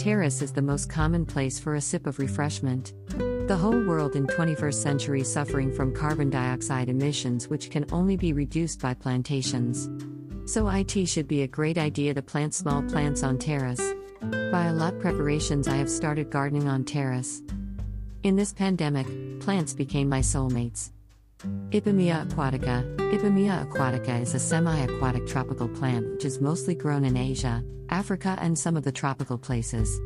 terrace is the most common place for a sip of refreshment. The whole world in 21st century suffering from carbon dioxide emissions which can only be reduced by plantations. So IT should be a great idea to plant small plants on terrace. By a lot preparations I have started gardening on terrace. In this pandemic, plants became my soulmates. Ipomoea aquatica. Ipomoea aquatica is a semi aquatic tropical plant which is mostly grown in Asia, Africa, and some of the tropical places.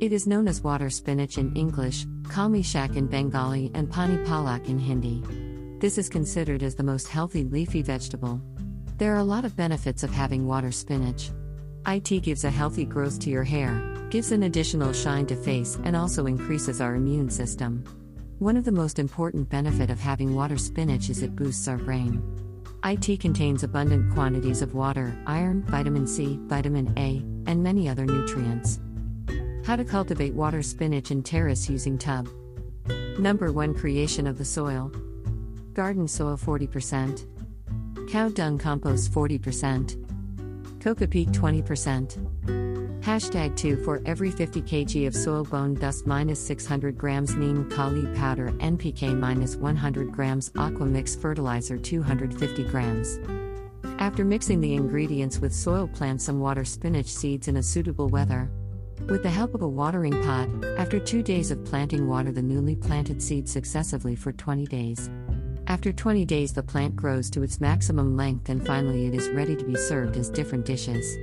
It is known as water spinach in English, kamishak in Bengali, and pani palak in Hindi. This is considered as the most healthy leafy vegetable. There are a lot of benefits of having water spinach. IT gives a healthy growth to your hair, gives an additional shine to face, and also increases our immune system. One of the most important benefit of having water spinach is it boosts our brain. IT contains abundant quantities of water, iron, vitamin C, vitamin A, and many other nutrients. How to cultivate water spinach in terrace using tub. Number 1 Creation of the soil. Garden soil 40%. Cow dung compost 40%. Coco Peat 20%. Hashtag 2 for every 50 kg of soil bone dust minus 600 grams neem kali powder NPK minus 100 grams aqua mix fertilizer 250 grams. After mixing the ingredients with soil, plant some water spinach seeds in a suitable weather. With the help of a watering pot, after two days of planting, water the newly planted seeds successively for 20 days. After 20 days, the plant grows to its maximum length and finally it is ready to be served as different dishes.